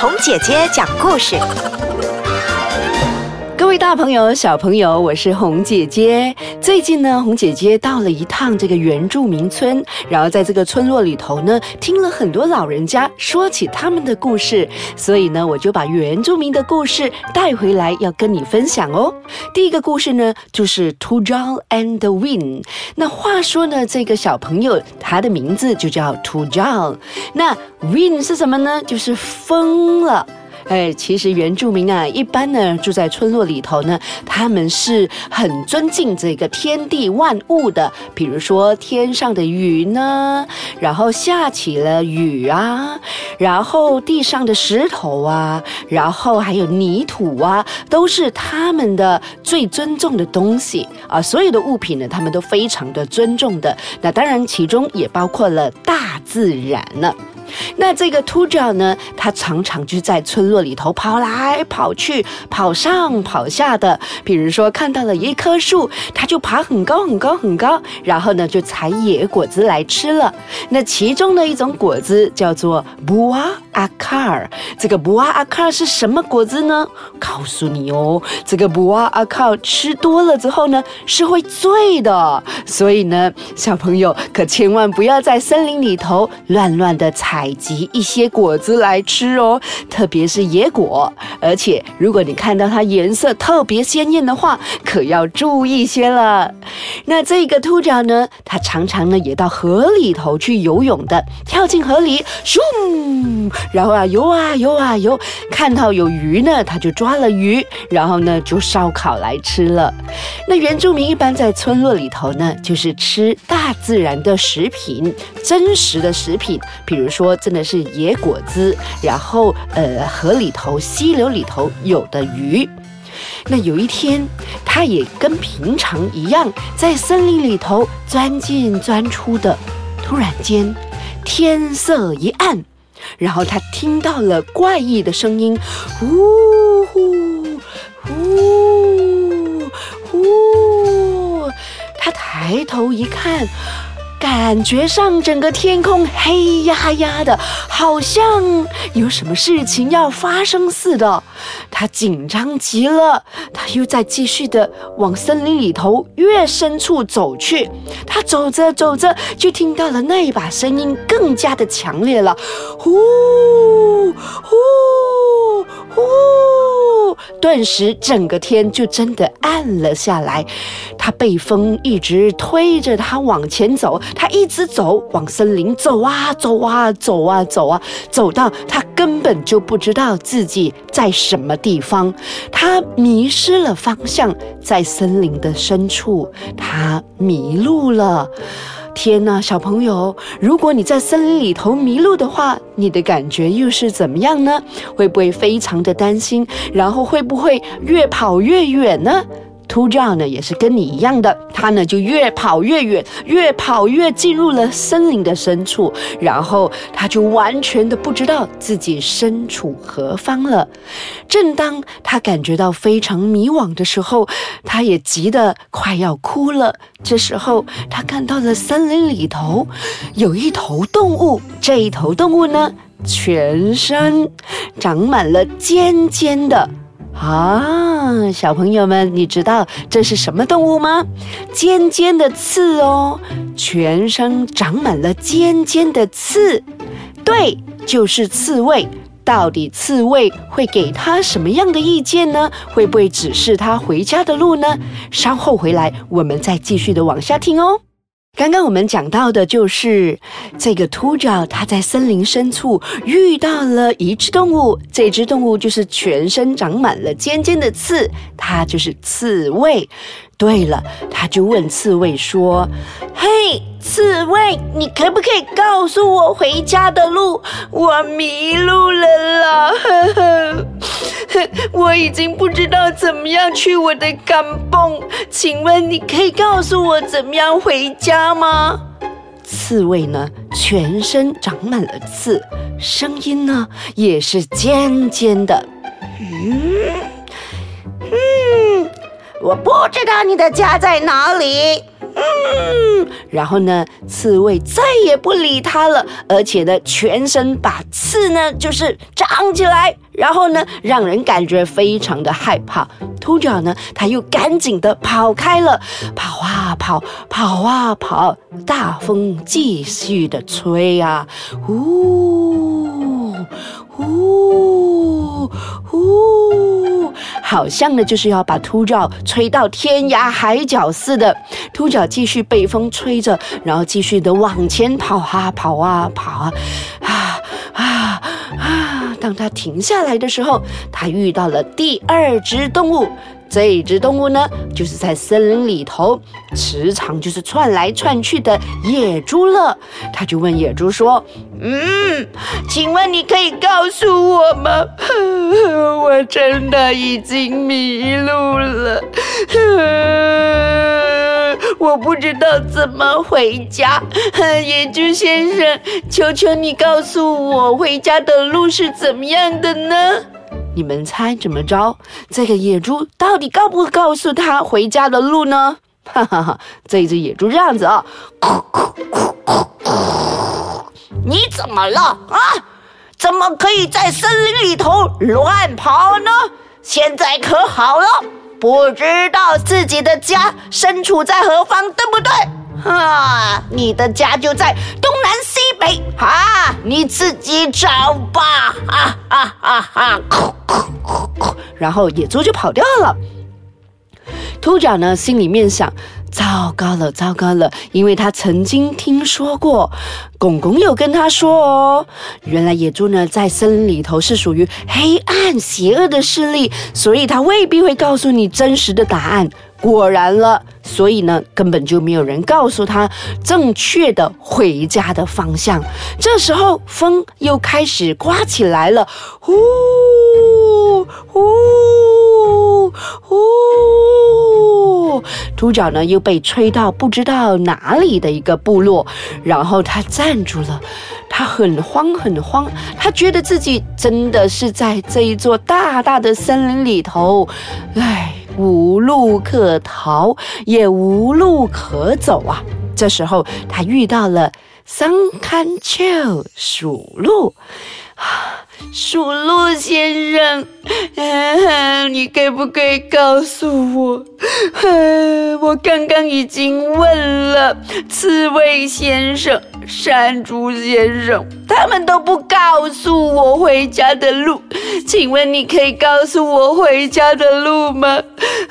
同姐姐讲故事。各位大朋友、小朋友，我是红姐姐。最近呢，红姐姐到了一趟这个原住民村，然后在这个村落里头呢，听了很多老人家说起他们的故事，所以呢，我就把原住民的故事带回来要跟你分享哦。第一个故事呢，就是 Tujal and the Wind。那话说呢，这个小朋友他的名字就叫 Tujal，那 Wind 是什么呢？就是风了。哎，其实原住民啊，一般呢住在村落里头呢，他们是很尊敬这个天地万物的，比如说天上的云呢，然后下起了雨啊，然后地上的石头啊，然后还有泥土啊，都是他们的最尊重的东西啊。所有的物品呢，他们都非常的尊重的。那当然，其中也包括了大自然了。那这个秃角呢，它常常就在村落里头跑来跑去，跑上跑下的。比如说看到了一棵树，它就爬很高很高很高，然后呢就采野果子来吃了。那其中的一种果子叫做布瓦阿卡尔。这个布瓦阿卡尔是什么果子呢？告诉你哦，这个布瓦阿卡尔吃多了之后呢，是会醉的。所以呢，小朋友可千万不要在森林里头乱乱的采。集一些果子来吃哦，特别是野果。而且，如果你看到它颜色特别鲜艳的话，可要注意些了。那这个秃脚呢，它常常呢也到河里头去游泳的，跳进河里，咻，然后啊游啊游啊游，看到有鱼呢，他就抓了鱼，然后呢就烧烤来吃了。那原住民一般在村落里头呢，就是吃大自然的食品，真实的食品，比如说。真的是野果子，然后呃，河里头、溪流里头有的鱼。那有一天，他也跟平常一样，在森林里头钻进钻出的。突然间，天色一暗，然后他听到了怪异的声音，呜呼呼呼。他抬头一看。感觉上整个天空黑压压的，好像有什么事情要发生似的。他紧张极了，他又在继续的往森林里头越深处走去。他走着走着，就听到了那一把声音更加的强烈了，呼顿时整个天就真的暗了下来。他被风一直推着他往前走。他一直走，往森林走啊走啊走啊走啊，走到他根本就不知道自己在什么地方，他迷失了方向，在森林的深处，他迷路了。天哪，小朋友，如果你在森林里头迷路的话，你的感觉又是怎么样呢？会不会非常的担心？然后会不会越跑越远呢？秃鹫呢，也是跟你一样的，它呢就越跑越远，越跑越进入了森林的深处，然后它就完全的不知道自己身处何方了。正当他感觉到非常迷惘的时候，他也急得快要哭了。这时候，他看到了森林里头有一头动物，这一头动物呢，全身长满了尖尖的。啊，小朋友们，你知道这是什么动物吗？尖尖的刺哦，全身长满了尖尖的刺，对，就是刺猬。到底刺猬会给他什么样的意见呢？会不会指示他回家的路呢？稍后回来，我们再继续的往下听哦。刚刚我们讲到的就是这个秃角，它在森林深处遇到了一只动物，这只动物就是全身长满了尖尖的刺，它就是刺猬。对了，它就问刺猬说：“嘿，刺猬，你可不可以告诉我回家的路？我迷路了啦！我已经不知道怎么样去我的甘蹦，请问你可以告诉我怎么样回家吗？”刺猬呢，全身长满了刺，声音呢也是尖尖的。嗯嗯。我不知道你的家在哪里。然后呢，刺猬再也不理他了，而且呢，全身把刺呢就是长起来，然后呢，让人感觉非常的害怕。秃角呢，他又赶紧的跑开了，跑啊跑，跑啊跑，大风继续的吹啊，呼呼呼，好像呢就是要把秃鹫吹到天涯海角似的。秃鹫继续被风吹着，然后继续的往前跑啊跑啊跑啊啊啊啊！当他停下来的时候，他遇到了第二只动物。这只动物呢，就是在森林里头时常就是窜来窜去的野猪了。他就问野猪说：“嗯，请问你可以告诉我吗？我真的已经迷路了，我不知道怎么回家。野猪先生，求求你告诉我回家的路是怎么样的呢？”你们猜怎么着？这个野猪到底告不告诉他回家的路呢？哈哈哈！这只野猪这样子啊，你怎么了啊？怎么可以在森林里头乱跑呢？现在可好了，不知道自己的家身处在何方，对不对？啊，你的家就在东南西北啊，你自己找吧！啊啊啊啊！然后野猪就跑掉了。兔长呢，心里面想：糟糕了，糟糕了！因为他曾经听说过，公公有跟他说哦，原来野猪呢在森林里头是属于黑暗邪恶的势力，所以他未必会告诉你真实的答案。果然了，所以呢，根本就没有人告诉他正确的回家的方向。这时候，风又开始刮起来了，呼呼呼！秃角呢又被吹到不知道哪里的一个部落，然后他站住了，他很慌很慌，他觉得自己真的是在这一座大大的森林里头，唉。无路可逃，也无路可走啊！这时候，他遇到了桑堪丘属鹿。属鹿先生，你可不可以告诉我？我刚刚已经问了刺猬先生、山猪先生，他们都不告诉我回家的路。请问你可以告诉我回家的路吗？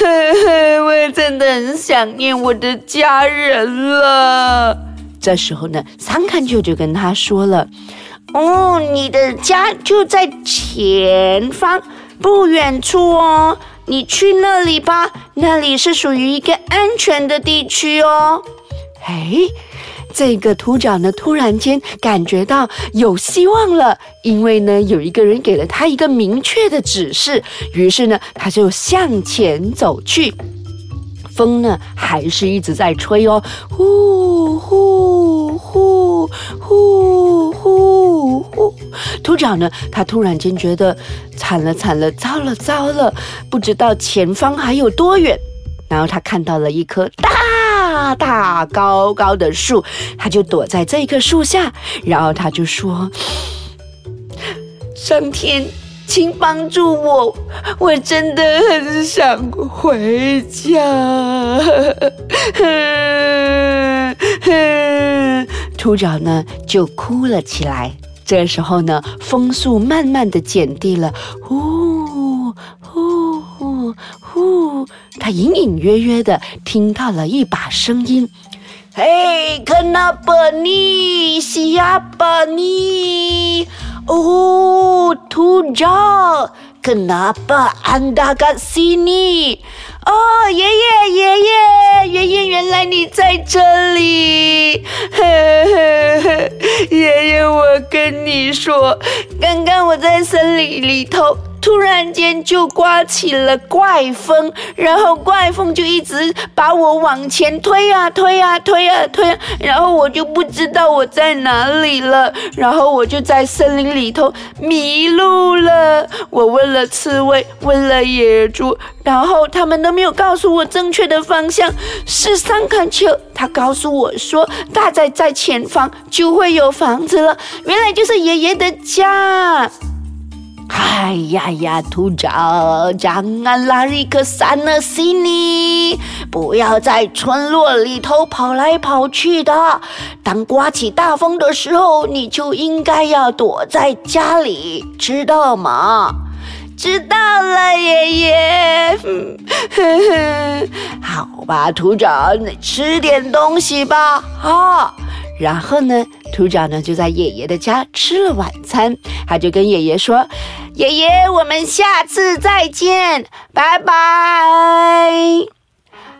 我真的很想念我的家人了。这时候呢，桑堪舅就跟他说了。哦，你的家就在前方不远处哦，你去那里吧，那里是属于一个安全的地区哦。哎，这个土长呢，突然间感觉到有希望了，因为呢，有一个人给了他一个明确的指示，于是呢，他就向前走去。风呢，还是一直在吹哦，呼呼呼呼呼呼。秃角呢，他突然间觉得惨了惨了，糟了糟了，不知道前方还有多远。然后他看到了一棵大大高高的树，他就躲在这一棵树下，然后他就说：“上天。”请帮助我，我真的很想回家。秃角呢就哭了起来。这时候呢，风速慢慢的减低了，呼呼呼呼，他隐隐约约的听到了一把声音：“嘿，肯纳巴尼西亚巴尼。”哦，秃角，Kenapa anda kat sini？哦，爷爷，爷爷，爷爷，原来你在这里！爷爷，我跟你说，刚刚我在森林里头。突然间就刮起了怪风，然后怪风就一直把我往前推啊推啊推啊推，然后我就不知道我在哪里了，然后我就在森林里头迷路了。我问了刺猬，问了野猪，然后他们都没有告诉我正确的方向。是三坎丘，他告诉我说，大概在前方就会有房子了。原来就是爷爷的家。哎呀呀，土长，jangan lari ke sana sini，不要在村落里头跑来跑去的。当刮起大风的时候，你就应该要躲在家里，知道吗？知道了，爷爷。好吧，土长，你吃点东西吧。啊。然后呢，土长呢就在爷爷的家吃了晚餐，他就跟爷爷说：“爷爷，我们下次再见，拜拜。”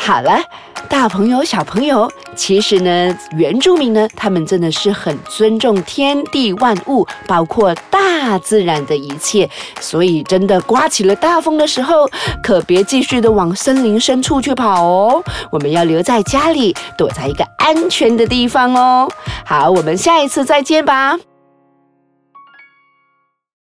好了，大朋友、小朋友，其实呢，原住民呢，他们真的是很尊重天地万物，包括大自然的一切。所以，真的刮起了大风的时候，可别继续的往森林深处去跑哦。我们要留在家里，躲在一个安全的地方哦。好，我们下一次再见吧。